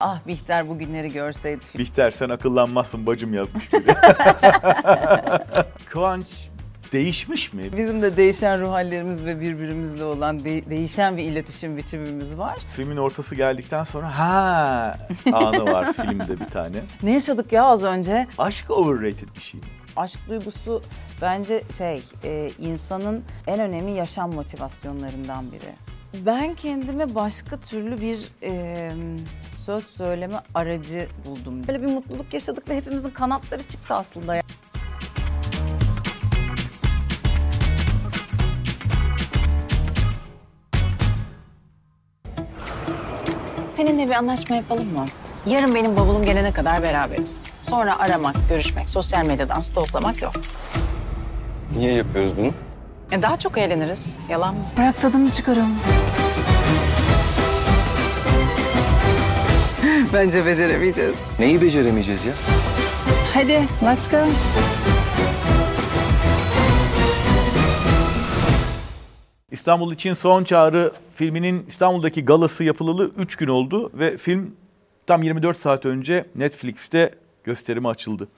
Ah Bihter bugünleri görseydi. Bihter sen akıllanmazsın bacım yazmış biri. Kıvanç değişmiş mi? Bizim de değişen ruh hallerimiz ve birbirimizle olan de- değişen bir iletişim biçimimiz var. Filmin ortası geldikten sonra ha anı var filmde bir tane. Ne yaşadık ya az önce? Aşk overrated bir şey. Aşk duygusu bence şey e, insanın en önemli yaşam motivasyonlarından biri. Ben kendime başka türlü bir e, söz söyleme aracı buldum. Böyle bir mutluluk yaşadık ve hepimizin kanatları çıktı aslında. Seninle bir anlaşma yapalım mı? Yarın benim bavulum gelene kadar beraberiz. Sonra aramak, görüşmek, sosyal medyadan stalklamak yok. Niye yapıyoruz bunu? E daha çok eğleniriz. Yalan mı? Bırak tadını çıkaralım. Bence beceremeyeceğiz. Neyi beceremeyeceğiz ya? Hadi, let's go. İstanbul için Son Çağrı filminin İstanbul'daki galası yapılalı 3 gün oldu ve film tam 24 saat önce Netflix'te gösterime açıldı.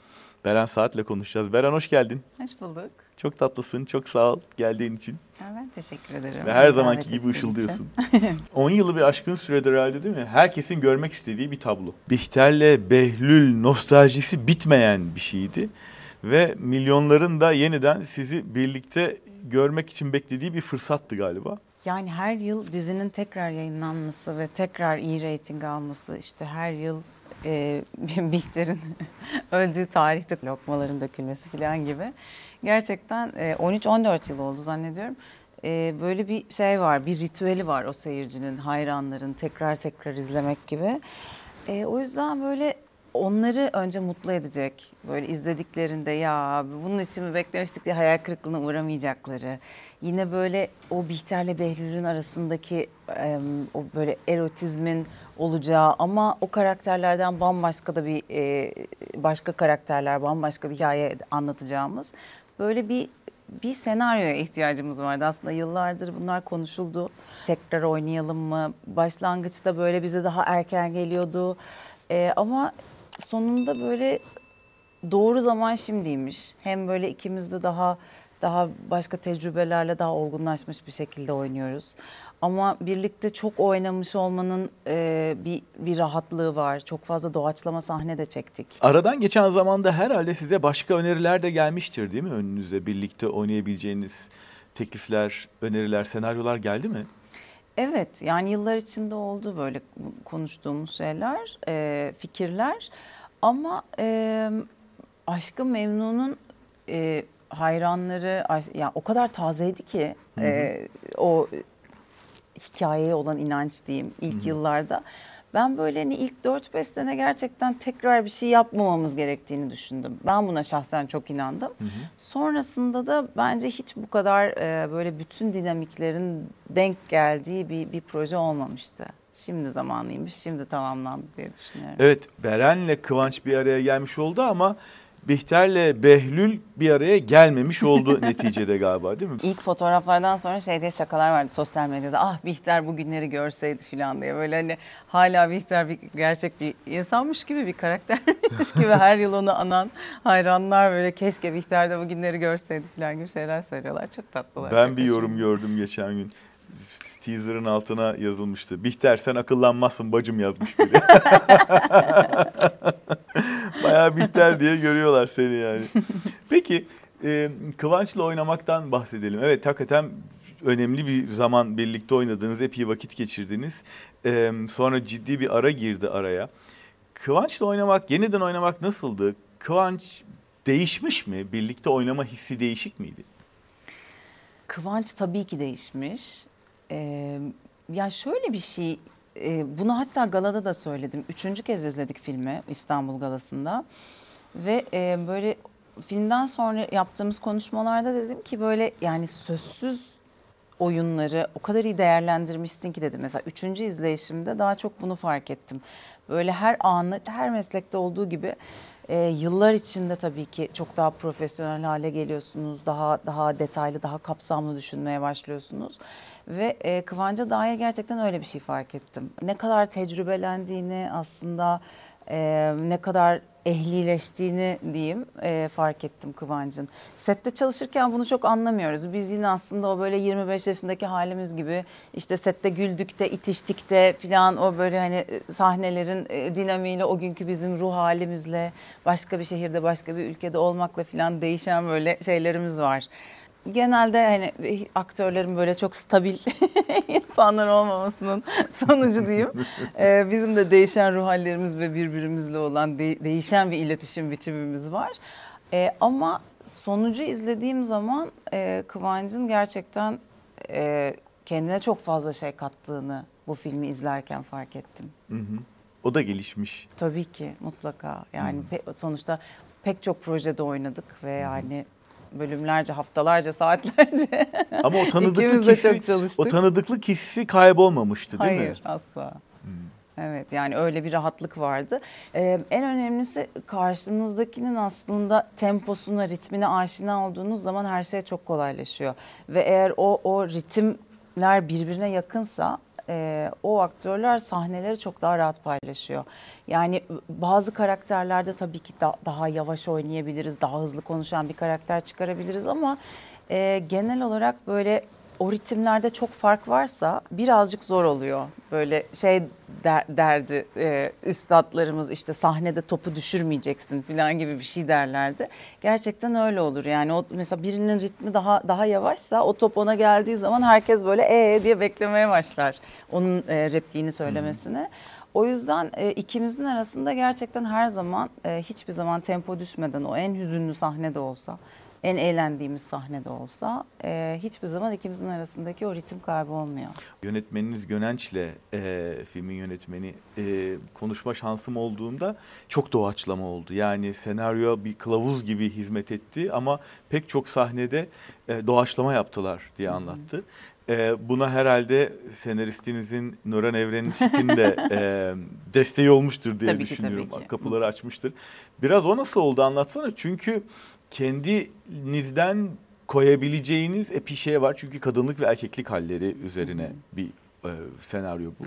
Beren Saat'le konuşacağız. Beren hoş geldin. Hoş bulduk. Çok tatlısın. Çok sağ ol geldiğin için. Ben teşekkür ederim. Ve her zamanki gibi ışıldıyorsun. 10 yılı bir aşkın süredir herhalde değil mi? Herkesin görmek istediği bir tablo. Bihter'le Behlül nostaljisi bitmeyen bir şeydi. Ve milyonların da yeniden sizi birlikte görmek için beklediği bir fırsattı galiba. Yani her yıl dizinin tekrar yayınlanması ve tekrar iyi reyting alması, işte her yıl e, Bihter'in öldüğü tarihte lokmaların dökülmesi falan gibi. Gerçekten e, 13-14 yıl oldu zannediyorum. E, böyle bir şey var, bir ritüeli var o seyircinin, hayranların tekrar tekrar izlemek gibi. E, o yüzden böyle onları önce mutlu edecek. Böyle izlediklerinde ya bunun için mi beklemiştik diye hayal kırıklığına uğramayacakları. Yine böyle o Bihter'le Behlül'ün arasındaki em, o böyle erotizmin olacağı ama o karakterlerden bambaşka da bir e, başka karakterler, bambaşka bir hikaye anlatacağımız böyle bir bir senaryoya ihtiyacımız vardı. Aslında yıllardır bunlar konuşuldu. Tekrar oynayalım mı? Başlangıçta böyle bize daha erken geliyordu. Ee, ama sonunda böyle doğru zaman şimdiymiş. Hem böyle ikimiz de daha daha başka tecrübelerle daha olgunlaşmış bir şekilde oynuyoruz. Ama birlikte çok oynamış olmanın e, bir bir rahatlığı var. Çok fazla doğaçlama sahne de çektik. Aradan geçen zamanda herhalde size başka öneriler de gelmiştir değil mi önünüze? Birlikte oynayabileceğiniz teklifler, öneriler, senaryolar geldi mi? Evet yani yıllar içinde oldu böyle konuştuğumuz şeyler, e, fikirler. Ama e, Aşkı Memnun'un e, hayranları ya o kadar tazeydi ki e, o hikayeye olan inanç diyeyim ilk yıllarda. Ben böyle hani ilk 4-5 sene gerçekten tekrar bir şey yapmamamız gerektiğini düşündüm. Ben buna şahsen çok inandım. Sonrasında da bence hiç bu kadar e, böyle bütün dinamiklerin denk geldiği bir, bir proje olmamıştı. Şimdi zamanıymış, şimdi tamamlandı diye düşünüyorum. Evet, Beren'le Kıvanç bir araya gelmiş oldu ama Bihter'le Behlül bir araya gelmemiş oldu neticede galiba değil mi? İlk fotoğraflardan sonra şey diye şakalar vardı sosyal medyada. Ah Bihter bugünleri görseydi falan diye. Böyle hani hala Bihter bir gerçek bir insanmış gibi bir karaktermiş gibi her yıl onu anan hayranlar böyle keşke Bihter de bugünleri görseydi falan gibi şeyler söylüyorlar. Çok tatlılar. Ben çok bir hoşuma yorum gördüm geçen gün. Teaser'ın altına yazılmıştı. Bihter sen akıllanmazsın bacım yazmış biri. Bayağı Bihter diye görüyorlar seni yani. Peki e, Kıvanç'la oynamaktan bahsedelim. Evet hakikaten önemli bir zaman birlikte oynadınız. Epey vakit geçirdiniz. E, sonra ciddi bir ara girdi araya. Kıvanç'la oynamak, yeniden oynamak nasıldı? Kıvanç değişmiş mi? Birlikte oynama hissi değişik miydi? Kıvanç tabii ki değişmiş. Ee, ya şöyle bir şey, e, bunu hatta galada da söyledim. Üçüncü kez izledik filmi İstanbul Galası'nda. Ve e, böyle filmden sonra yaptığımız konuşmalarda dedim ki böyle yani sözsüz oyunları o kadar iyi değerlendirmişsin ki dedim. Mesela üçüncü izleyişimde daha çok bunu fark ettim. Böyle her anı, her meslekte olduğu gibi e, yıllar içinde tabii ki çok daha profesyonel hale geliyorsunuz. Daha daha detaylı, daha kapsamlı düşünmeye başlıyorsunuz. Ve e, Kıvanç'a dair gerçekten öyle bir şey fark ettim. Ne kadar tecrübelendiğini aslında e, ne kadar ehlileştiğini diyeyim e, fark ettim Kıvanç'ın. Sette çalışırken bunu çok anlamıyoruz. Biz yine aslında o böyle 25 yaşındaki halimiz gibi işte sette güldük de itiştik de filan o böyle hani sahnelerin e, dinamiğiyle o günkü bizim ruh halimizle başka bir şehirde başka bir ülkede olmakla filan değişen böyle şeylerimiz var genelde hani aktörlerin böyle çok stabil insanlar olmamasının sonucu diyeyim. Ee, bizim de değişen ruh hallerimiz ve birbirimizle olan de- değişen bir iletişim biçimimiz var. Ee, ama sonucu izlediğim zaman e, Kıvanç'ın gerçekten e, kendine çok fazla şey kattığını bu filmi izlerken fark ettim. Hı hı. O da gelişmiş. Tabii ki mutlaka. Yani pe- sonuçta pek çok projede oynadık ve yani bölümlerce, haftalarca, saatlerce. Ama o tanıdıklık hissi, o tanıdıklık hissi kaybolmamıştı değil Hayır mi? asla. Evet yani öyle bir rahatlık vardı. Ee, en önemlisi karşınızdakinin aslında temposuna, ritmine aşina olduğunuz zaman her şey çok kolaylaşıyor. Ve eğer o o ritimler birbirine yakınsa e, o aktörler sahneleri çok daha rahat paylaşıyor. Yani bazı karakterlerde tabii ki da- daha yavaş oynayabiliriz, daha hızlı konuşan bir karakter çıkarabiliriz ama e, genel olarak böyle o ritimlerde çok fark varsa birazcık zor oluyor. Böyle şey der, derdi e, üstadlarımız işte sahnede topu düşürmeyeceksin falan gibi bir şey derlerdi. Gerçekten öyle olur. Yani o mesela birinin ritmi daha daha yavaşsa o top ona geldiği zaman herkes böyle ee diye beklemeye başlar. Onun e, repliğini söylemesini. O yüzden e, ikimizin arasında gerçekten her zaman e, hiçbir zaman tempo düşmeden o en hüzünlü sahnede olsa en eğlendiğimiz sahnede olsa e, hiçbir zaman ikimizin arasındaki o ritim kaybı olmuyor. Yönetmeniniz Gönenç'le e, filmin yönetmeni e, konuşma şansım olduğunda çok doğaçlama oldu. Yani senaryo bir kılavuz gibi hizmet etti ama pek çok sahnede e, doğaçlama yaptılar diye anlattı. E, buna herhalde senaristinizin Nuran Evren'in de e, desteği olmuştur diye Tabii ki, tabii düşünüyorum. ki. Kapıları açmıştır. Biraz o nasıl oldu anlatsana. Çünkü kendinizden koyabileceğiniz epey şey var. Çünkü kadınlık ve erkeklik halleri üzerine bir e, senaryo bu.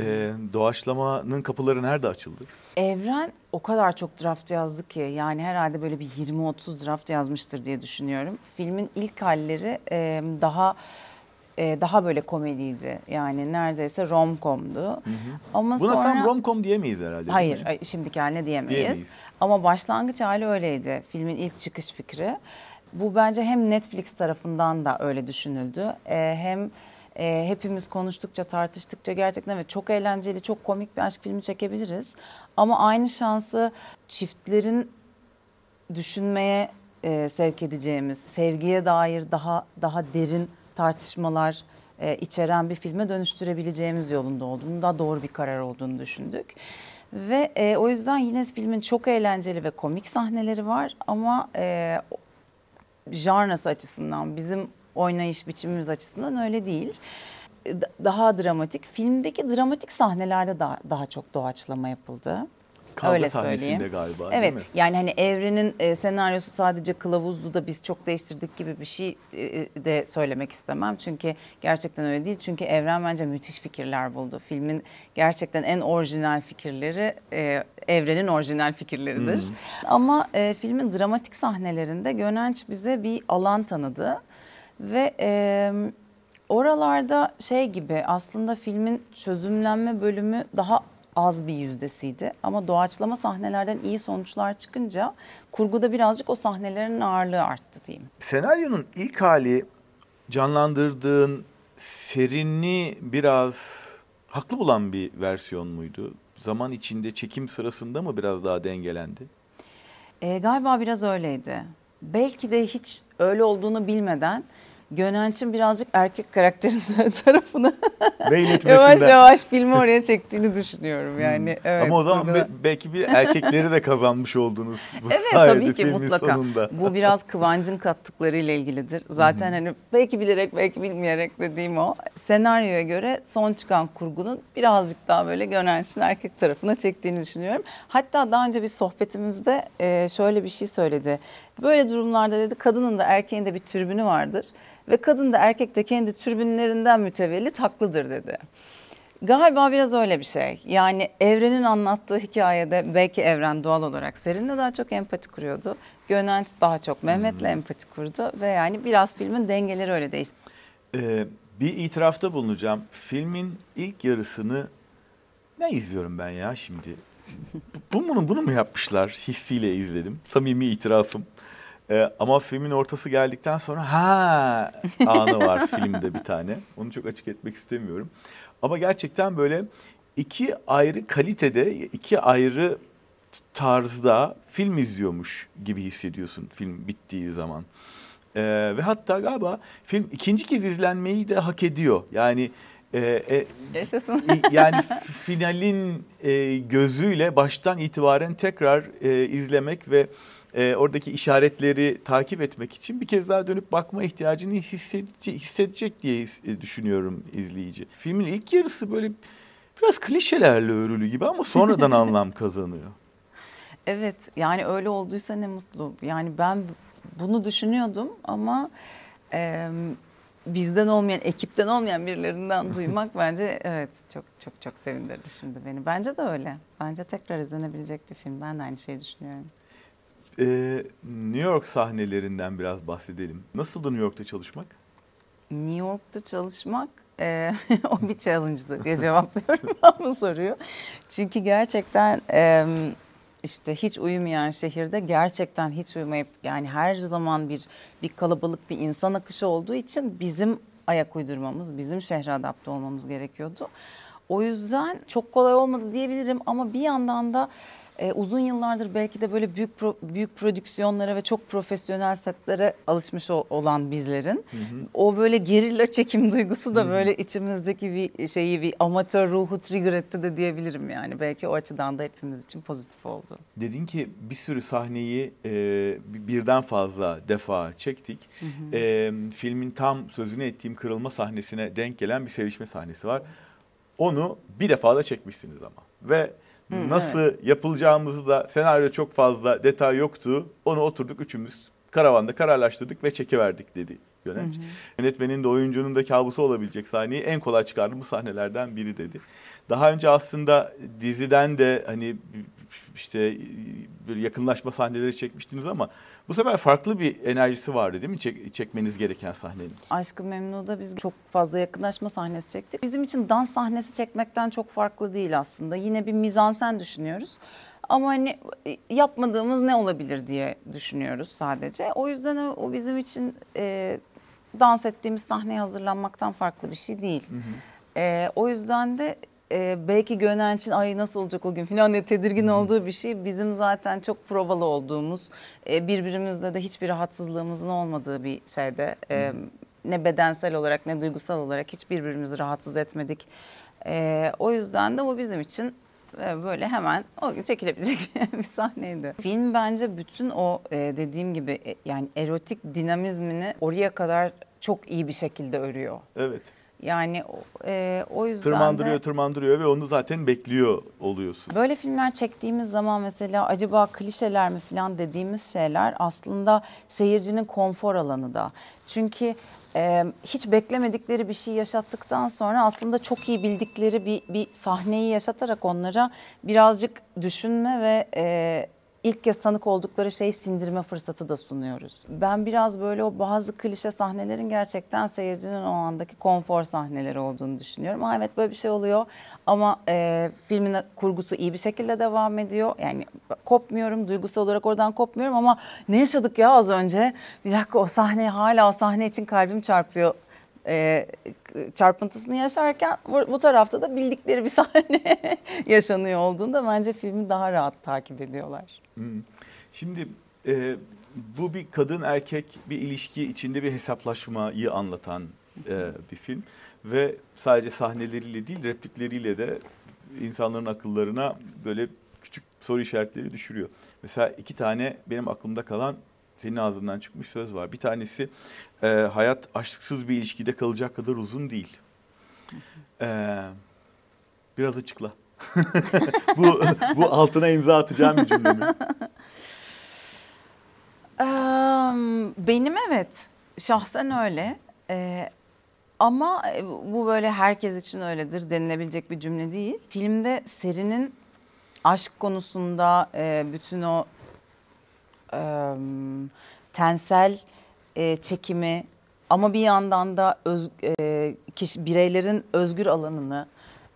E, doğaçlamanın kapıları nerede açıldı? Evren o kadar çok draft yazdı ki yani herhalde böyle bir 20-30 draft yazmıştır diye düşünüyorum. Filmin ilk halleri e, daha e, daha böyle komediydi. Yani neredeyse rom-com'du. Ama Buna sonra tam romcom diyemeyiz herhalde. Hayır, ay- şimdiki haline diyemeyiz. Diyemeyiz. Ama başlangıç hali öyleydi. Filmin ilk çıkış fikri. Bu bence hem Netflix tarafından da öyle düşünüldü. Ee, hem e, hepimiz konuştukça, tartıştıkça gerçekten evet çok eğlenceli, çok komik bir aşk filmi çekebiliriz. Ama aynı şansı çiftlerin düşünmeye e, sevk edeceğimiz, sevgiye dair daha daha derin tartışmalar e, içeren bir filme dönüştürebileceğimiz yolunda olduğunu, daha doğru bir karar olduğunu düşündük. Ve e, o yüzden yine filmin çok eğlenceli ve komik sahneleri var ama e, janrası açısından, bizim oynayış biçimimiz açısından öyle değil. E, da- Daha dramatik. Filmdeki dramatik sahnelerde daha, daha çok doğaçlama yapıldı. Kavga öyle söyleyeyim. galiba Evet değil mi? yani hani evrenin e, senaryosu sadece kılavuzdu da biz çok değiştirdik gibi bir şey e, de söylemek istemem. Çünkü gerçekten öyle değil. Çünkü evren bence müthiş fikirler buldu. Filmin gerçekten en orijinal fikirleri e, evrenin orijinal fikirleridir. Ama e, filmin dramatik sahnelerinde Gönenç bize bir alan tanıdı. Ve e, oralarda şey gibi aslında filmin çözümlenme bölümü daha az bir yüzdesiydi. Ama doğaçlama sahnelerden iyi sonuçlar çıkınca kurguda birazcık o sahnelerin ağırlığı arttı diyeyim. Senaryonun ilk hali canlandırdığın serinliği biraz haklı bulan bir versiyon muydu? Zaman içinde çekim sırasında mı biraz daha dengelendi? E, galiba biraz öyleydi. Belki de hiç öyle olduğunu bilmeden Gönenç'in birazcık erkek karakterin tarafını yavaş yavaş filmi oraya çektiğini düşünüyorum yani. Evet, Ama o zaman be- belki bir erkekleri de kazanmış oldunuz bu Evet sayede tabii ki filmin mutlaka. sonunda. Bu biraz Kıvancın kattıklarıyla ilgilidir. Zaten hani belki bilerek belki bilmeyerek dediğim o. Senaryoya göre son çıkan kurgunun birazcık daha böyle Gönenç'in erkek tarafına çektiğini düşünüyorum. Hatta daha önce bir sohbetimizde şöyle bir şey söyledi. Böyle durumlarda dedi kadının da erkeğin de bir türbünü vardır. Ve kadın da erkek de kendi türbünlerinden mütevellit haklıdır dedi. Galiba biraz öyle bir şey. Yani evrenin anlattığı hikayede belki evren doğal olarak Serin'le daha çok empati kuruyordu. Gönenç daha çok Mehmet'le empati kurdu ve yani biraz filmin dengeleri öyle değişti. Ee, bir itirafta bulunacağım. Filmin ilk yarısını ne izliyorum ben ya şimdi? Bu- Bunu, bunu mu yapmışlar? Hissiyle izledim. Samimi itirafım. Ee, ama filmin ortası geldikten sonra ha anı var filmde bir tane. Onu çok açık etmek istemiyorum. Ama gerçekten böyle iki ayrı kalitede, iki ayrı tarzda film izliyormuş gibi hissediyorsun film bittiği zaman. Ee, ve hatta galiba film ikinci kez izlenmeyi de hak ediyor. Yani e, e, Yaşasın. Yani finalin e, gözüyle baştan itibaren tekrar e, izlemek ve e, oradaki işaretleri takip etmek için bir kez daha dönüp bakma ihtiyacını hissedecek, hissedecek diye his- e, düşünüyorum izleyici. Filmin ilk yarısı böyle biraz klişelerle örülü gibi ama sonradan anlam kazanıyor. Evet yani öyle olduysa ne mutlu. Yani ben bunu düşünüyordum ama e, bizden olmayan, ekipten olmayan birilerinden duymak bence evet çok çok çok sevindirdi şimdi beni. Bence de öyle. Bence tekrar izlenebilecek bir film. Ben de aynı şeyi düşünüyorum. Ee, New York sahnelerinden biraz bahsedelim. Nasıldı New York'ta çalışmak? New York'ta çalışmak e, o bir challenge'dı diye cevaplıyorum bu soruyu. Çünkü gerçekten e, işte hiç uyumayan şehirde gerçekten hiç uyumayıp yani her zaman bir bir kalabalık bir insan akışı olduğu için bizim ayak uydurmamız, bizim şehre adapte olmamız gerekiyordu. O yüzden çok kolay olmadı diyebilirim ama bir yandan da e, uzun yıllardır belki de böyle büyük pro- büyük prodüksiyonlara ve çok profesyonel setlere alışmış o- olan bizlerin o böyle gerilla çekim duygusu da böyle içimizdeki bir şeyi bir amatör ruhu trigger etti de diyebilirim yani. Belki o açıdan da hepimiz için pozitif oldu. Dedin ki bir sürü sahneyi e, bir- birden fazla defa çektik. E, filmin tam sözünü ettiğim kırılma sahnesine denk gelen bir sevişme sahnesi var. Onu bir defa da çekmişsiniz ama. Ve nasıl yapılacağımızı da senaryo çok fazla detay yoktu. Onu oturduk üçümüz karavanda kararlaştırdık ve çekiverdik dedi Yönenç. Yönetmenin de oyuncunun da kabusu olabilecek sahneyi en kolay çıkardım bu sahnelerden biri dedi. Daha önce aslında diziden de hani işte böyle yakınlaşma sahneleri çekmiştiniz ama bu sefer farklı bir enerjisi vardı değil mi Çek- çekmeniz gereken sahnenin? Aşkı Memnu'da biz çok fazla yakınlaşma sahnesi çektik. Bizim için dans sahnesi çekmekten çok farklı değil aslında. Yine bir mizansen düşünüyoruz. Ama hani e, yapmadığımız ne olabilir diye düşünüyoruz sadece. O yüzden o, bizim için e, dans ettiğimiz sahneye hazırlanmaktan farklı bir şey değil. E, o yüzden de e, belki Gönenç'in ay nasıl olacak o gün falan diye tedirgin olduğu bir şey bizim zaten çok provalı olduğumuz e, birbirimizle de hiçbir rahatsızlığımızın olmadığı bir şeyde e, ne bedensel olarak ne duygusal olarak hiç birbirimizi rahatsız etmedik. E, o yüzden de bu bizim için e, böyle hemen o gün çekilebilecek bir sahneydi. Film bence bütün o e, dediğim gibi e, yani erotik dinamizmini oraya kadar çok iyi bir şekilde örüyor. Evet. Yani o- e, o yüzden Tırmandırıyor, de tırmandırıyor ve onu zaten bekliyor oluyorsun. böyle filmler çektiğimiz zaman mesela acaba klişeler mi falan dediğimiz şeyler aslında seyircinin konfor alanı da. Çünkü e, hiç beklemedikleri bir şey yaşattıktan sonra aslında çok iyi bildikleri bir, bir sahneyi yaşatarak onlara birazcık düşünme ve e, ilk kez tanık oldukları şeyi sindirme fırsatı da sunuyoruz. Ben biraz böyle o bazı klişe sahnelerin gerçekten seyircinin o andaki konfor sahneleri olduğunu düşünüyorum. Ha, evet böyle bir şey oluyor ama e, filmin kurgusu iyi bir şekilde devam ediyor. Yani kopmuyorum, duygusal olarak oradan kopmuyorum ama ne yaşadık ya az önce? Bir dakika o sahne hala o sahne için kalbim çarpıyor e, çarpıntısını yaşarken bu, bu tarafta da bildikleri bir sahne yaşanıyor olduğunda bence filmi daha rahat takip ediyorlar. Hmm. Şimdi e, bu bir kadın erkek bir ilişki içinde bir hesaplaşmayı anlatan e, bir film ve sadece sahneleriyle değil replikleriyle de insanların akıllarına böyle küçük soru işaretleri düşürüyor. Mesela iki tane benim aklımda kalan senin ağzından çıkmış söz var. Bir tanesi e, hayat aşksız bir ilişkide kalacak kadar uzun değil. E, biraz açıkla. Bu bu altına imza atacağım bir cümle mi? Em, Benim evet. Şahsen öyle. Ee, ama e, bu böyle herkes için öyledir denilebilecek bir cümle değil. Filmde Seri'nin aşk konusunda e, bütün o em, tensel e, çekimi ama bir yandan da öz, e, kişi, bireylerin özgür alanını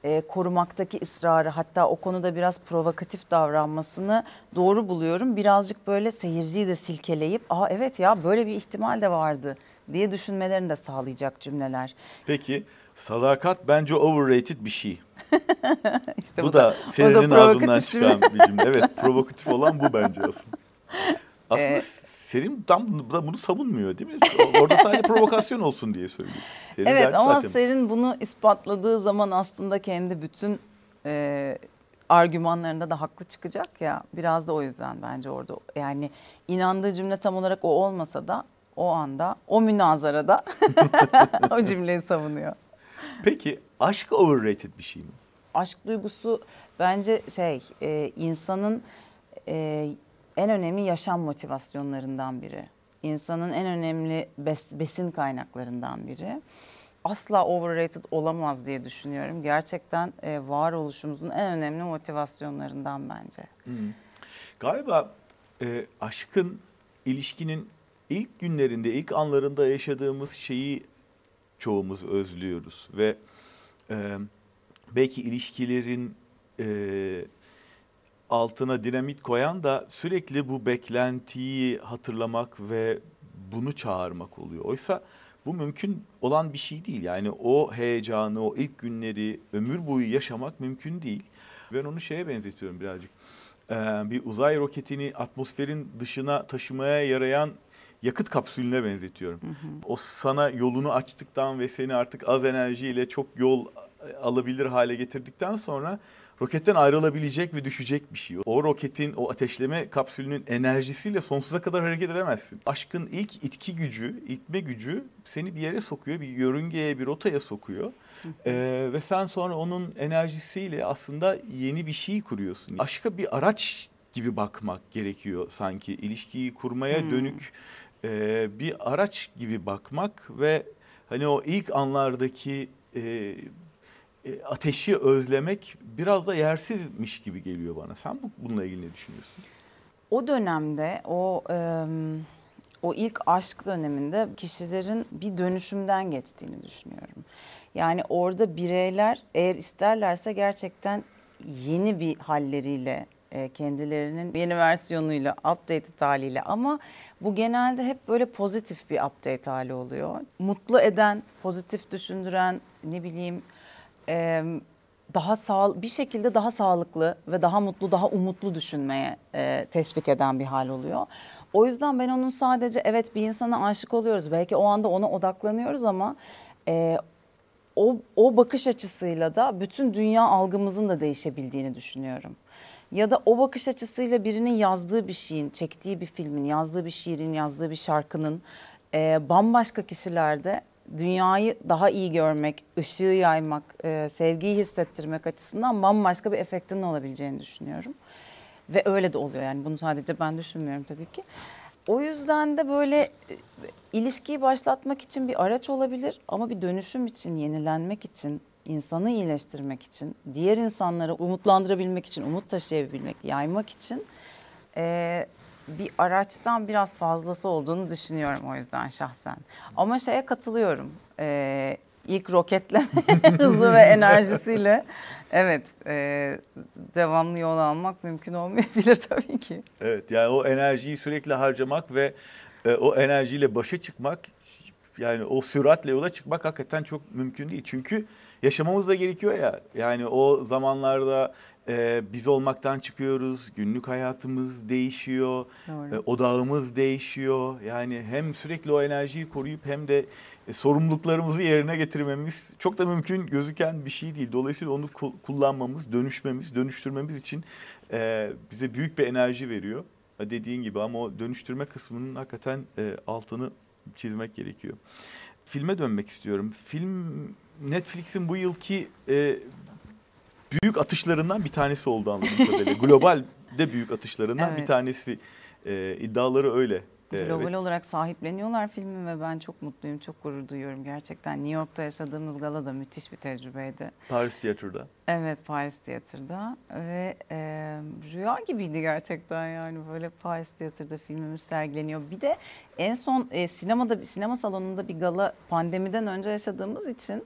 e, korumaktaki ısrarı hatta o konuda biraz provokatif davranmasını doğru buluyorum. Birazcık böyle seyirciyi de silkeleyip aa evet ya böyle bir ihtimal de vardı diye düşünmelerini de sağlayacak cümleler. Peki sadakat bence overrated bir şey. İşte bu, da o Seren'in ağzından çıkan bir cümle. Evet provokatif olan bu bence aslında. Aslında Ee, Serin tam bunu, bunu savunmuyor değil mi? Orada sadece provokasyon olsun diye söylüyor. Serin Evet ama zaten. Serin bunu ispatladığı zaman aslında kendi bütün e, argümanlarında da haklı çıkacak ya. Biraz da o yüzden bence orada yani inandığı cümle tam olarak o olmasa da o anda o münazarada o cümleyi savunuyor. Peki aşk overrated bir şey mi? Aşk duygusu bence şey e, insanın e, en önemli yaşam motivasyonlarından biri. İnsanın en önemli bes- besin kaynaklarından biri. Asla overrated olamaz diye düşünüyorum. Gerçekten e, varoluşumuzun en önemli motivasyonlarından bence. Galiba e, aşkın, ilişkinin ilk günlerinde, ilk anlarında yaşadığımız şeyi çoğumuz özlüyoruz. Ve e, belki ilişkilerin e, altına dinamit koyan da sürekli bu beklentiyi hatırlamak ve bunu çağırmak oluyor. Oysa bu mümkün olan bir şey değil. Yani o heyecanı, o ilk günleri ömür boyu yaşamak mümkün değil. Ben onu şeye benzetiyorum birazcık. Ee, bir uzay roketini atmosferin dışına taşımaya yarayan yakıt kapsülüne benzetiyorum. O sana yolunu açtıktan ve seni artık az enerjiyle çok yol alabilir hale getirdikten sonra roketten ayrılabilecek ve düşecek bir şey. O roketin, o ateşleme kapsülünün enerjisiyle sonsuza kadar hareket edemezsin. Aşkın ilk itki gücü, itme gücü seni bir yere sokuyor, bir yörüngeye, bir rotaya sokuyor. Ee, ve sen sonra onun enerjisiyle aslında yeni bir şey kuruyorsun. Aşka bir araç gibi bakmak gerekiyor sanki. İlişkiyi kurmaya dönük e, bir araç gibi bakmak ve hani o ilk anlardaki e, e, ateşi özlemek biraz da yersizmiş gibi geliyor bana. Sen bu, bununla ilgili ne düşünüyorsun? O dönemde o em, o ilk aşk döneminde kişilerin bir dönüşümden geçtiğini düşünüyorum. Yani orada bireyler eğer isterlerse gerçekten yeni bir halleriyle e, kendilerinin yeni versiyonuyla, updated haliyle ama bu genelde hep böyle pozitif bir update hali oluyor. Mutlu eden, pozitif düşündüren, ne bileyim e, daha sağ bir şekilde daha sağlıklı ve daha mutlu, daha umutlu düşünmeye e, teşvik eden bir hal oluyor. O yüzden ben onun sadece evet bir insana aşık oluyoruz. Belki o anda ona odaklanıyoruz ama e, o, o bakış açısıyla da bütün dünya algımızın da değişebildiğini düşünüyorum. Ya da o bakış açısıyla birinin yazdığı bir şeyin, çektiği bir filmin, yazdığı bir şiirin, yazdığı bir şarkının e, bambaşka kişilerde dünyayı daha iyi görmek, ışığı yaymak, e, sevgiyi hissettirmek açısından bambaşka bir efektinin olabileceğini düşünüyorum. Ve öyle de oluyor yani bunu sadece ben düşünmüyorum tabii ki. O yüzden de böyle e, ilişkiyi başlatmak için bir araç olabilir ama bir dönüşüm için, yenilenmek için, insanı iyileştirmek için, diğer insanları umutlandırabilmek için, umut taşıyabilmek, yaymak için e, bir araçtan biraz fazlası olduğunu düşünüyorum o yüzden şahsen. Ama şeye katılıyorum. E, ilk roketleme hızı ve enerjisiyle evet e, devamlı yol almak mümkün olmayabilir tabii ki. Evet yani o enerjiyi sürekli harcamak ve e, o enerjiyle başa çıkmak yani o süratle yola çıkmak hakikaten çok mümkün değil. Çünkü yaşamamız da gerekiyor ya. Yani o zamanlarda e, biz olmaktan çıkıyoruz, günlük hayatımız değişiyor, Doğru. e, odağımız değişiyor. Yani hem sürekli o enerjiyi koruyup hem de e, sorumluluklarımızı yerine getirmemiz çok da mümkün gözüken bir şey değil. Dolayısıyla onu ku- kullanmamız, dönüşmemiz, dönüştürmemiz için e, bize büyük bir enerji veriyor. E, Dediğin gibi ama o dönüştürme kısmının hakikaten e, altını çizmek gerekiyor. Filme dönmek istiyorum. Film Netflix'in bu yılki e, büyük atışlarından bir tanesi oldu anladığım kadarıyla. Globalde büyük atışlarından bir Evet. tanesi. E, iddiaları öyle. E, Global ve- olarak sahipleniyorlar filmi ve ben çok mutluyum, çok gurur duyuyorum gerçekten. New York'ta yaşadığımız gala da müthiş bir tecrübeydi. Paris Tiyatro'da. Evet Paris Tiyatro'da ve e, rüya gibiydi gerçekten yani böyle Paris Tiyatro'da filmimiz sergileniyor. Bir de en son e, sinemada sinema salonunda bir gala pandemiden önce yaşadığımız için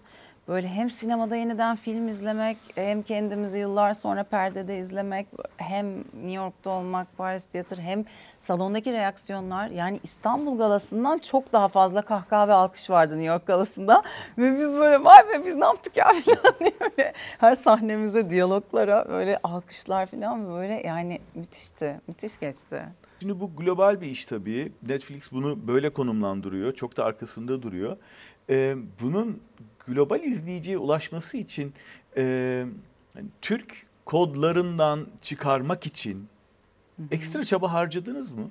böyle hem sinemada yeniden film izlemek hem kendimizi yıllar sonra perdede izlemek hem New York'ta olmak Paris Tiyatro hem salondaki reaksiyonlar yani İstanbul galasından çok daha fazla kahkaha ve alkış vardı New York galasında ve biz böyle vay be biz ne yaptık ya falan diye her sahnemize diyaloglara böyle alkışlar falan böyle yani müthişti müthiş geçti. Şimdi bu global bir iş tabii. Netflix bunu böyle konumlandırıyor. Çok da arkasında duruyor. Ee, bunun global izleyiciye ulaşması için e, Türk kodlarından çıkarmak için ekstra çaba harcadınız mı?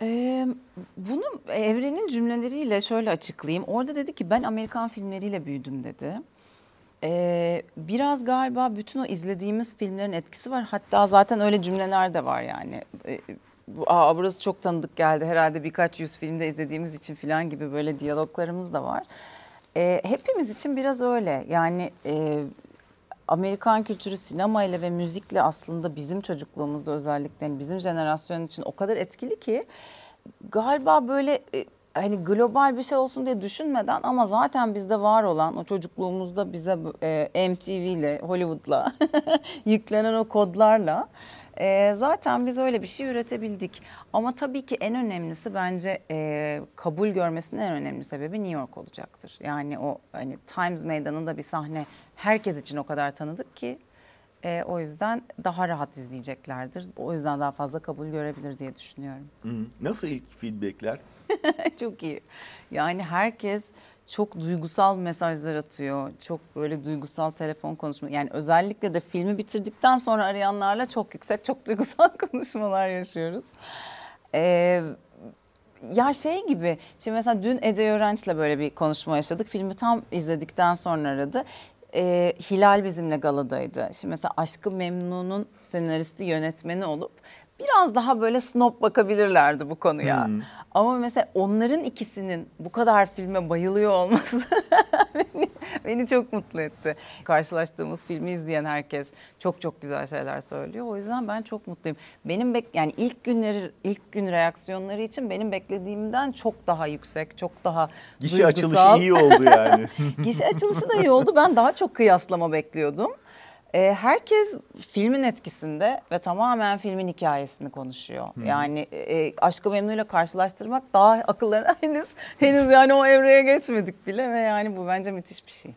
Ee, bunu Evren'in cümleleriyle şöyle açıklayayım. Orada dedi ki ben Amerikan filmleriyle büyüdüm dedi. Ee, biraz galiba bütün o izlediğimiz filmlerin etkisi var. Hatta zaten öyle cümleler de var yani. Ee, Aa, burası çok tanıdık geldi herhalde birkaç yüz filmde izlediğimiz için falan gibi böyle diyaloglarımız da var. Ee, hepimiz için biraz öyle yani... E, Amerikan kültürü sinemayla ve müzikle aslında bizim çocukluğumuzda özellikle yani bizim jenerasyon için o kadar etkili ki galiba böyle e, hani global bir şey olsun diye düşünmeden ama zaten bizde var olan o çocukluğumuzda bize e, MTV ile Hollywood'la yüklenen o kodlarla e, zaten biz öyle bir şey üretebildik. Ama tabii ki en önemlisi bence e, kabul görmesinin en önemli sebebi New York olacaktır. Yani o hani Times Meydanı'nda bir sahne herkes için o kadar tanıdık ki e, o yüzden daha rahat izleyeceklerdir. O yüzden daha fazla kabul görebilir diye düşünüyorum. Nasıl ilk feedbackler? çok iyi. Yani herkes çok duygusal mesajlar atıyor. Çok böyle duygusal telefon konuşma. Yani özellikle de filmi bitirdikten sonra arayanlarla çok yüksek, çok duygusal konuşmalar yaşıyoruz. Ee, ya şey gibi, şimdi mesela dün Ece Öğrenç'le böyle bir konuşma yaşadık. Filmi tam izledikten sonra aradı. Ee, Hilal bizimle galadaydı. Şimdi mesela Aşkı Memnun'un senaristi, yönetmeni olup biraz daha böyle snob bakabilirlerdi bu konuya. Hmm. Ama mesela onların ikisinin bu kadar filme bayılıyor olması beni, beni çok mutlu etti. Karşılaştığımız filmi izleyen herkes çok çok güzel şeyler söylüyor. O yüzden ben çok mutluyum. Benim bek yani ilk günleri ilk gün reaksiyonları için benim beklediğimden çok daha yüksek, çok daha Gişe duygusal. açılışı iyi oldu yani. Gişe açılışı da iyi oldu. Ben daha çok kıyaslama bekliyordum. Ee, herkes filmin etkisinde ve tamamen filmin hikayesini konuşuyor. Yani e, Aşkı Memnu'yla karşılaştırmak daha akıllarına henüz henüz yani o evreye geçmedik bile ve yani bu bence müthiş bir şey.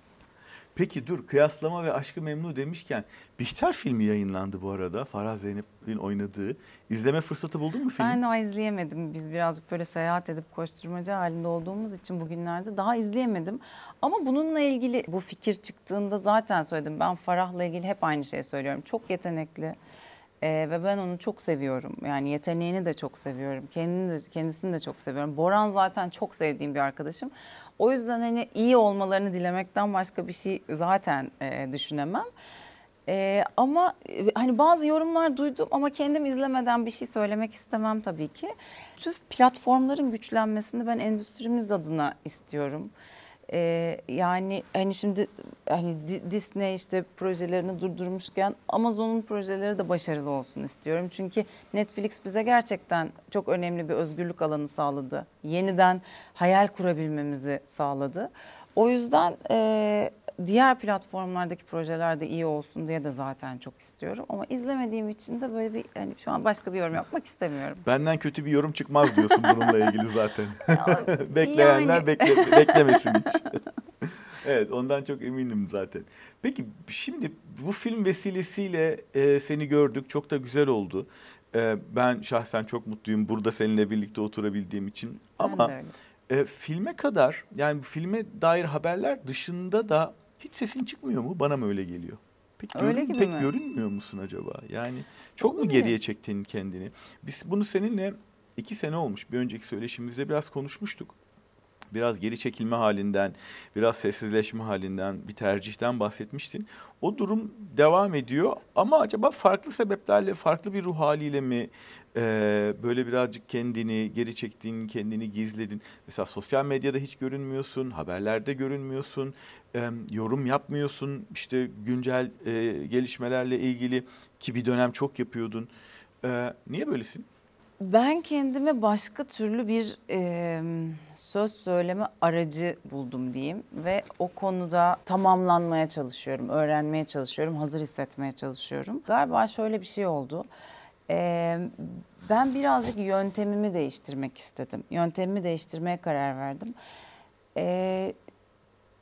Peki dur kıyaslama ve aşkı memnu demişken Bihter filmi yayınlandı bu arada. Farah Zeynep'in oynadığı. İzleme fırsatı buldun mu filmi? Ben daha izleyemedim. Biz birazcık böyle seyahat edip koşturmaca halinde olduğumuz için bugünlerde daha izleyemedim. Ama bununla ilgili bu fikir çıktığında zaten söyledim. Ben Farah'la ilgili hep aynı şeyi söylüyorum. Çok yetenekli. Ee, ve ben onu çok seviyorum. Yani yeteneğini de çok seviyorum. Kendini de, kendisini de çok seviyorum. Boran zaten çok sevdiğim bir arkadaşım. O yüzden hani iyi olmalarını dilemekten başka bir şey zaten e, düşünemem. Ee, ama e, hani bazı yorumlar duydum ama kendim izlemeden bir şey söylemek istemem tabii ki. Tüm platformların güçlenmesini ben endüstrimiz adına istiyorum. Ee, yani hani şimdi hani Di- Disney işte projelerini durdurmuşken Amazon'un projeleri de başarılı olsun istiyorum. Çünkü Netflix bize gerçekten çok önemli bir özgürlük alanı sağladı. Yeniden hayal kurabilmemizi sağladı. O yüzden e, diğer platformlardaki projeler de iyi olsun diye de zaten çok istiyorum. Ama izlemediğim için de böyle bir hani şu an başka bir yorum yapmak istemiyorum. Benden kötü bir yorum çıkmaz diyorsun bununla ilgili zaten. Bekleyenler yani- bekle, beklemesin hiç. Evet ondan çok eminim zaten. Peki şimdi bu film vesilesiyle e, seni gördük. Çok da güzel oldu. E, ben şahsen çok mutluyum burada seninle birlikte oturabildiğim için. Ama Ben de öyle. e, filme kadar yani filme dair haberler dışında da hiç sesin çıkmıyor mu? Bana mı öyle geliyor? Pek, Öyle görün- gibi pek mi? görünmüyor musun acaba? Yani çok mu Olabilir. geriye çektin kendini? Biz bunu seninle iki sene olmuş bir önceki söyleşimizde biraz konuşmuştuk. Biraz geri çekilme halinden, biraz sessizleşme halinden, bir tercihten bahsetmiştin. O durum devam ediyor ama acaba farklı sebeplerle, farklı bir ruh haliyle mi e, böyle birazcık kendini geri çektin, kendini gizledin? Mesela sosyal medyada hiç görünmüyorsun, haberlerde görünmüyorsun, e, yorum yapmıyorsun. İşte güncel e, gelişmelerle ilgili ki bir dönem çok yapıyordun. E, niye böylesin? Ben kendime başka türlü bir e, söz söyleme aracı buldum diyeyim ve o konuda tamamlanmaya çalışıyorum, öğrenmeye çalışıyorum, hazır hissetmeye çalışıyorum. Galiba şöyle bir şey oldu. E, ben birazcık yöntemimi değiştirmek istedim. Yöntemimi değiştirmeye karar verdim. E,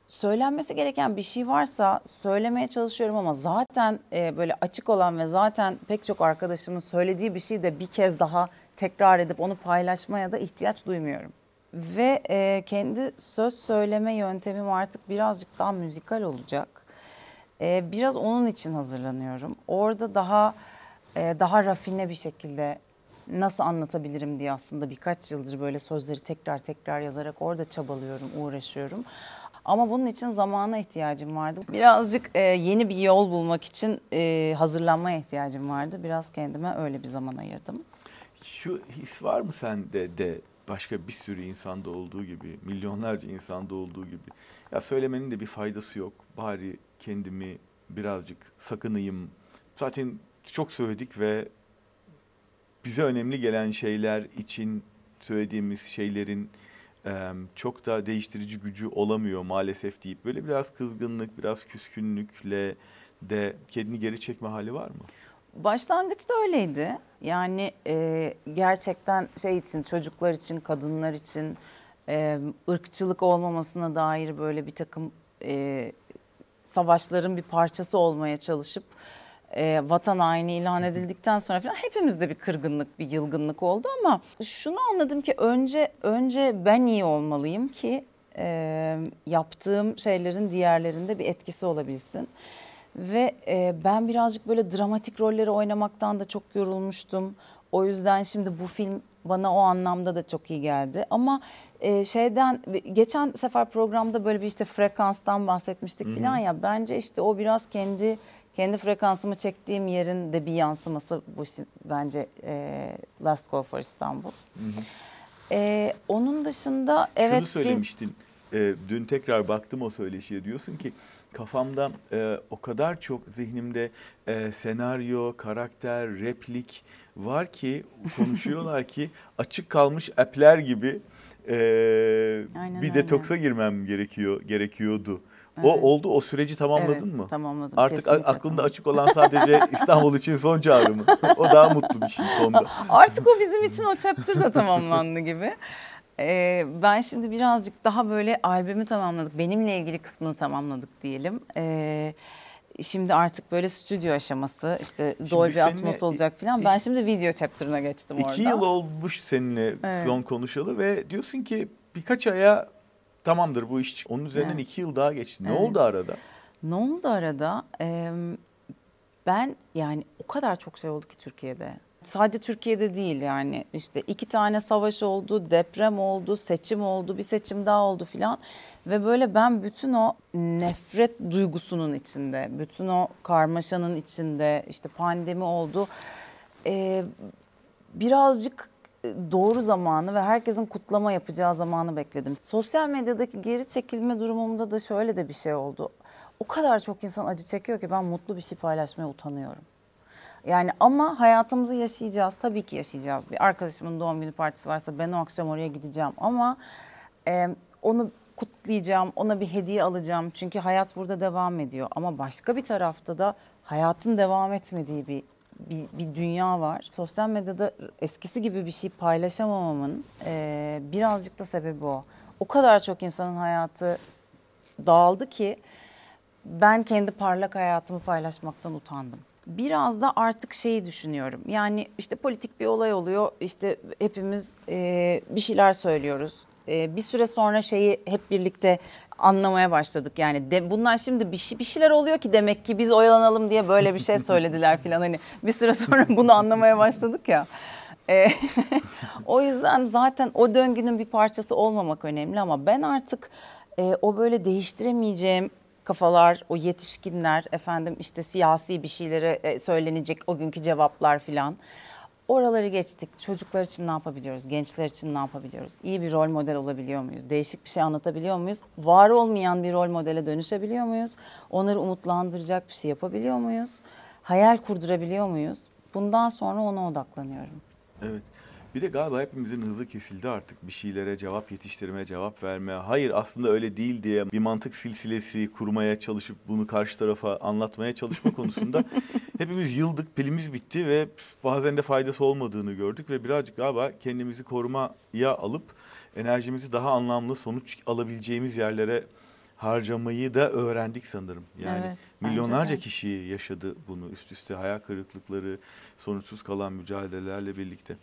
söylenmesi gereken bir şey varsa söylemeye çalışıyorum ama zaten e, böyle açık olan ve zaten pek çok arkadaşımın söylediği bir şeyi de bir kez daha tekrar edip onu paylaşmaya da ihtiyaç duymuyorum. Ve e, kendi söz söyleme yöntemim artık birazcık daha müzikal olacak. E, biraz onun için hazırlanıyorum. Orada daha e, daha rafine bir şekilde nasıl anlatabilirim diye aslında birkaç yıldır böyle sözleri tekrar tekrar yazarak orada çabalıyorum, uğraşıyorum. Ama bunun için zamana ihtiyacım vardı. Birazcık e, yeni bir yol bulmak için e, hazırlanmaya ihtiyacım vardı. Biraz kendime öyle bir zaman ayırdım. Şu his var mı sende de başka bir sürü insanda olduğu gibi, milyonlarca insanda olduğu gibi? Ya söylemenin de bir faydası yok. Bari kendimi birazcık sakınayım. Zaten çok söyledik ve bize önemli gelen şeyler için söylediğimiz şeylerin çok da değiştirici gücü olamıyor maalesef deyip böyle biraz kızgınlık, biraz küskünlükle de kendini geri çekme hali var mı? Başlangıçta öyleydi. Yani e, gerçekten şey için, çocuklar için, kadınlar için e, ırkçılık olmamasına dair böyle bir takım e, savaşların bir parçası olmaya çalışıp e, vatan haini ilan edildikten sonra falan hepimizde bir kırgınlık, bir yılgınlık oldu ama şunu anladım ki önce önce ben iyi olmalıyım ki e, yaptığım şeylerin diğerlerinde bir etkisi olabilsin. Ve e, ben birazcık böyle dramatik rolleri oynamaktan da çok yorulmuştum. O yüzden şimdi bu film bana o anlamda da çok iyi geldi. Ama e, şeyden geçen sefer programda böyle bir işte frekanstan bahsetmiştik falan ya. Bence işte o biraz kendi kendi frekansımı çektiğim yerin de bir yansıması bu bence e, Last Call for İstanbul. E, onun dışında evet Şunu film- söylemiştin. e, dün tekrar baktım o söyleşiye diyorsun ki kafamda e, o kadar çok zihnimde e, senaryo, karakter, replik var ki konuşuyorlar ki açık kalmış app'ler gibi e, Aynen bir öyle. detoksa girmem gerekiyor gerekiyordu. O Evet. oldu. O süreci tamamladın Evet, mı? Tamamladım. Artık kesinlikle aklında açık olan sadece İstanbul için son çağrı mı? o daha mutlu bir şey sonda. Artık o bizim için o chapter da tamamlandı gibi. Ee, ben şimdi birazcık daha böyle albümü tamamladık. Benimle ilgili kısmını tamamladık diyelim. Ee, şimdi artık böyle stüdyo aşaması işte Dolby seninle Atmos olacak falan. Ben şimdi video chapter'ına geçtim orada. İki yıl olmuş seninle Evet. son konuşalı ve diyorsun ki birkaç aya tamamdır bu iş. Onun üzerinden Evet. iki yıl daha geçti. Ne Evet. oldu arada? Ne oldu arada? Ee, ben yani o kadar çok şey oldu ki Türkiye'de. Sadece Türkiye'de değil yani işte iki tane savaş oldu, deprem oldu, seçim oldu, bir seçim daha oldu filan. Ve böyle ben bütün o nefret duygusunun içinde, bütün o karmaşanın içinde işte pandemi oldu. Ee, birazcık e, doğru zamanı ve herkesin kutlama yapacağı zamanı bekledim. Sosyal medyadaki geri çekilme durumumda da şöyle de bir şey oldu. O kadar çok insan acı çekiyor ki ben mutlu bir şey paylaşmaya utanıyorum. Yani ama hayatımızı yaşayacağız. Tabii ki yaşayacağız. Bir arkadaşımın doğum günü partisi varsa ben o akşam oraya gideceğim. Ama e, onu kutlayacağım, ona bir hediye alacağım. Çünkü hayat burada devam ediyor. Ama başka bir tarafta da hayatın devam etmediği bir bir, bir dünya var. Sosyal medyada eskisi gibi bir şey paylaşamamamın e, birazcık da sebebi o. O kadar çok insanın hayatı dağıldı ki ben kendi parlak hayatımı paylaşmaktan utandım. Biraz da artık şeyi düşünüyorum. Yani işte politik bir olay oluyor. İşte hepimiz e, bir şeyler söylüyoruz. E, bir süre sonra şeyi hep birlikte anlamaya başladık. Yani de, bunlar şimdi bir, bir şeyler oluyor ki demek ki biz oyalanalım diye böyle bir şey söylediler falan. Hani bir süre sonra bunu anlamaya başladık ya. E, o yüzden zaten o döngünün bir parçası olmamak önemli ama ben artık e, o böyle değiştiremeyeceğim kafalar, o yetişkinler, efendim işte siyasi bir şeylere e, söylenecek o günkü cevaplar filan. Oraları geçtik. Çocuklar için ne yapabiliyoruz? Gençler için ne yapabiliyoruz? İyi bir rol model olabiliyor muyuz? Değişik bir şey anlatabiliyor muyuz? Var olmayan bir rol modele dönüşebiliyor muyuz? Onları umutlandıracak bir şey yapabiliyor muyuz? Hayal kurdurabiliyor muyuz? Bundan sonra ona odaklanıyorum. Evet. Bir de galiba hepimizin hızı kesildi artık bir şeylere cevap yetiştirme, cevap verme. Hayır aslında öyle değil diye bir mantık silsilesi kurmaya çalışıp bunu karşı tarafa anlatmaya çalışma konusunda hepimiz yıldık, pilimiz bitti ve bazen de faydası olmadığını gördük ve birazcık galiba kendimizi korumaya alıp enerjimizi daha anlamlı sonuç alabileceğimiz yerlere harcamayı da öğrendik sanırım. Yani Evet, milyonlarca kişi yaşadı bunu üst üste hayal kırıklıkları, sonuçsuz kalan mücadelelerle birlikte.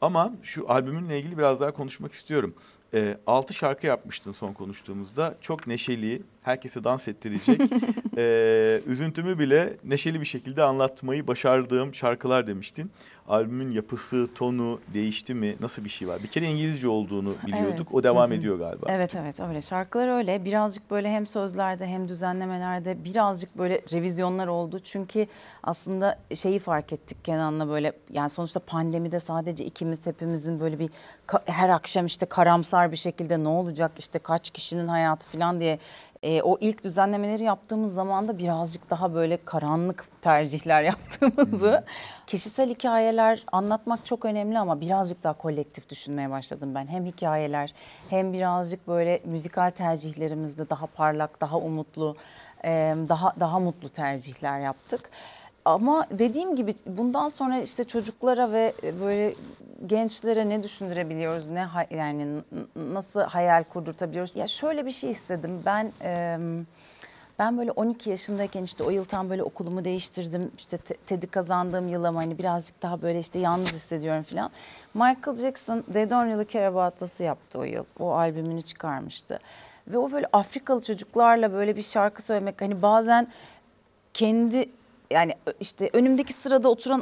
Ama şu albümünle ilgili biraz daha konuşmak istiyorum. E, 6 şarkı yapmıştın son konuştuğumuzda. Çok neşeli, herkese dans ettirecek. e, üzüntümü bile neşeli bir şekilde anlatmayı başardığım şarkılar demiştin. Albümün yapısı, tonu değişti mi? Nasıl bir şey var? Bir kere İngilizce olduğunu biliyorduk. Evet. O devam ediyor galiba. Evet evet öyle. Şarkılar öyle. Birazcık böyle hem sözlerde hem düzenlemelerde birazcık böyle revizyonlar oldu. Çünkü aslında şeyi fark ettik Kenan'la böyle yani sonuçta pandemide sadece ikimiz hepimizin böyle bir her akşam işte karamsar bir şekilde ne olacak işte kaç kişinin hayatı falan diye e, o ilk düzenlemeleri yaptığımız zaman da birazcık daha böyle karanlık tercihler yaptığımızı kişisel hikayeler anlatmak çok önemli ama birazcık daha kolektif düşünmeye başladım ben. Hem hikayeler hem birazcık böyle müzikal tercihlerimizde daha parlak, daha umutlu, e, daha daha mutlu tercihler yaptık. Ama dediğim gibi bundan sonra işte çocuklara ve böyle gençlere ne düşündürebiliyoruz, ne yani nasıl hayal kurdurtabiliyoruz? Ya şöyle bir şey istedim. Ben e, ben böyle 12 yaşındayken işte o yıl tam böyle okulumu değiştirdim. İşte te- TED'i kazandığım yıl ama hani birazcık daha böyle işte yalnız hissediyorum falan. Michael Jackson They Don't Really Care About Us'ı yaptı o yıl. O albümünü çıkarmıştı. Ve o böyle Afrikalı çocuklarla böyle bir şarkı söylemek hani bazen kendi yani işte önümdeki sırada oturan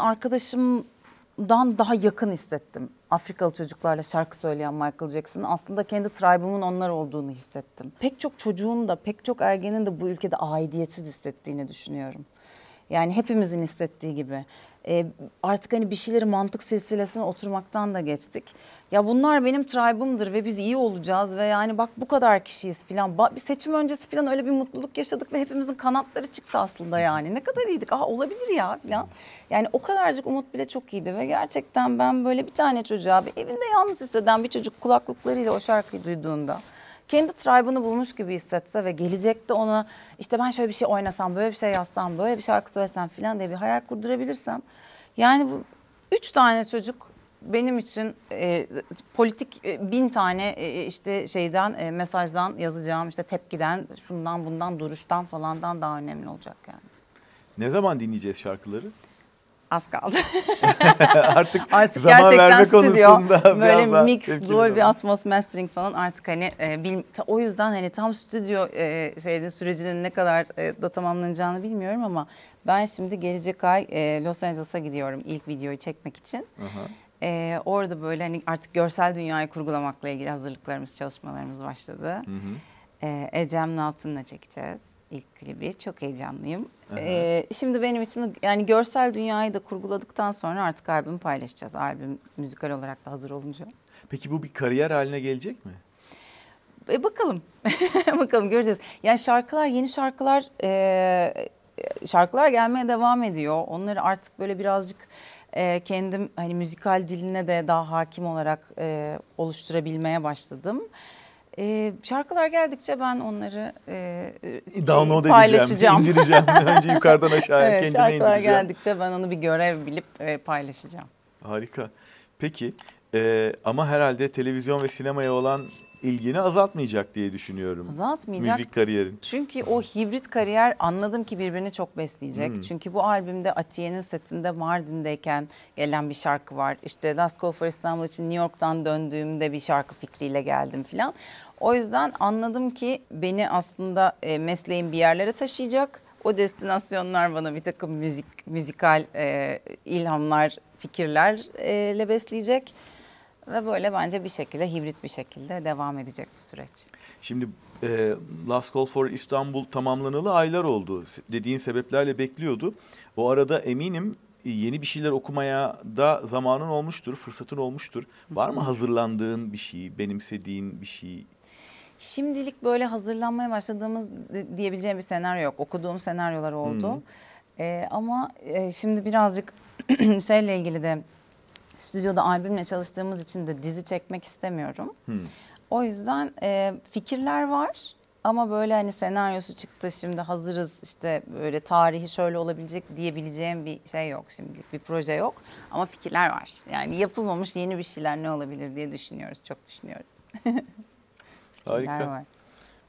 arkadaşımdan daha yakın hissettim. Afrikalı çocuklarla şarkı söyleyen Michael Jackson'ın aslında kendi tribe'ımın onlar olduğunu hissettim. Pek çok çocuğun da pek çok ergenin de bu ülkede aidiyetsiz hissettiğini düşünüyorum. Yani hepimizin hissettiği gibi. Ee, artık hani bir şeyleri mantık silsilesine oturmaktan da geçtik. Ya bunlar benim tribe'ımdır ve biz iyi olacağız ve yani bak bu kadar kişiyiz filan. Bir seçim öncesi filan öyle bir mutluluk yaşadık ve hepimizin kanatları çıktı aslında yani. Ne kadar iyiydik. Aa olabilir ya filan. Yani o kadarcık umut bile çok iyiydi ve gerçekten ben böyle bir tane çocuğa bir evinde yalnız hisseden bir çocuk kulaklıklarıyla o şarkıyı duyduğunda kendi tribe'ını bulmuş gibi hissetse ve gelecekte ona işte ben şöyle bir şey oynasam, böyle bir şey yazsam, böyle bir şarkı söylesem falan diye bir hayal kurdurabilirsem yani bu üç tane çocuk benim için e, politik e, bin tane e, işte şeyden e, mesajdan yazacağım işte tepkiden şundan bundan duruştan falandan daha önemli olacak yani. Ne zaman dinleyeceğiz şarkıları? Az kaldı. artık, Artık zaman gerçekten verme stüdyo konusunda böyle mix, Dolby. Atmos mastering falan artık hani e, bil- ta- o yüzden hani tam stüdyo e, şeyde sürecinin ne kadar e, da tamamlanacağını bilmiyorum ama ben şimdi gelecek ay e, Los Angeles'a gidiyorum ilk videoyu çekmek için. E, orada böyle hani artık görsel dünyayı kurgulamakla ilgili hazırlıklarımız, çalışmalarımız başladı. Hı hı. E, Ecem Naltın'la çekeceğiz ilk klibi. Çok heyecanlıyım. Aha. E, şimdi benim için yani görsel dünyayı da kurguladıktan sonra artık albümü paylaşacağız. Albüm müzikal olarak da hazır olunca. Peki bu bir kariyer haline gelecek mi? E, bakalım. bakalım göreceğiz. Yani şarkılar, yeni şarkılar e, şarkılar gelmeye devam ediyor. Onları artık böyle birazcık e, kendim hani müzikal diline de daha hakim olarak e, oluşturabilmeye başladım. E, şarkılar geldikçe ben onları e, Download edeceğim, paylaşacağım. indireceğim. Önce yukarıdan aşağıya evet, kendime şarkılar indireceğim. geldikçe ben onu bir görev bilip e, paylaşacağım. Harika. Peki e, ama herhalde televizyon ve sinemaya olan ilgini azaltmayacak diye düşünüyorum. Azaltmayacak. Müzik kariyerin. Çünkü o hibrit kariyer anladım ki birbirini çok besleyecek. Hmm. Çünkü bu albümde Atiye'nin setinde Mardin'deyken gelen bir şarkı var. İşte Last Call for İstanbul için New York'tan döndüğümde bir şarkı fikriyle geldim filan. O yüzden anladım ki beni aslında e, mesleğim bir yerlere taşıyacak. O destinasyonlar bana bir takım müzik, müzikal e, ilhamlar, fikirlerle besleyecek. Ve böyle bence bir şekilde hibrit bir şekilde devam edecek bir süreç. Şimdi e, Last Call for İstanbul tamamlanalı aylar oldu. Dediğin sebeplerle bekliyordu. O arada eminim e, yeni bir şeyler okumaya da zamanın olmuştur, fırsatın olmuştur. Var mı hazırlandığın bir şey, benimsediğin bir şey? Şimdilik böyle hazırlanmaya başladığımız di- diyebileceğim bir senaryo yok. Okuduğum senaryolar oldu. Ee, ama e, şimdi birazcık şeyle ilgili de stüdyoda albümle çalıştığımız için de dizi çekmek istemiyorum. Hmm. O yüzden e, fikirler var ama böyle hani senaryosu çıktı şimdi hazırız işte böyle tarihi şöyle olabilecek diyebileceğim bir şey yok şimdilik bir proje yok ama fikirler var. Yani yapılmamış yeni bir şeyler ne olabilir diye düşünüyoruz çok düşünüyoruz. Fikirler Harika. var.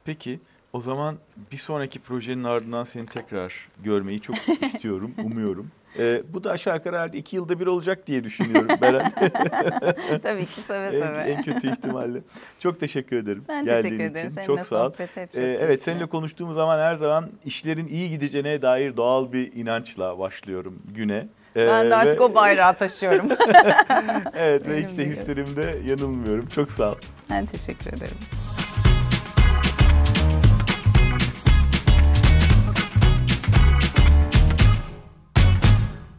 Peki o zaman bir sonraki projenin ardından seni tekrar görmeyi çok istiyorum, umuyorum. E, bu da aşağı yukarı herhalde iki yılda bir olacak diye düşünüyorum Beren. Tabii ki seve en, seve. en kötü ihtimalle. Çok teşekkür ederim. Ben geldiğin teşekkür ederim. için. Seninle Çok sağ ol. hep Ee, evet seninle konuştuğumuz zaman her zaman işlerin iyi gideceğine dair doğal bir inançla başlıyorum güne. Ee, Ben de artık ve- o bayrağı taşıyorum. Evet ve Benim hiç de de. hislerimde yanılmıyorum. Çok sağ ol. ben teşekkür ederim.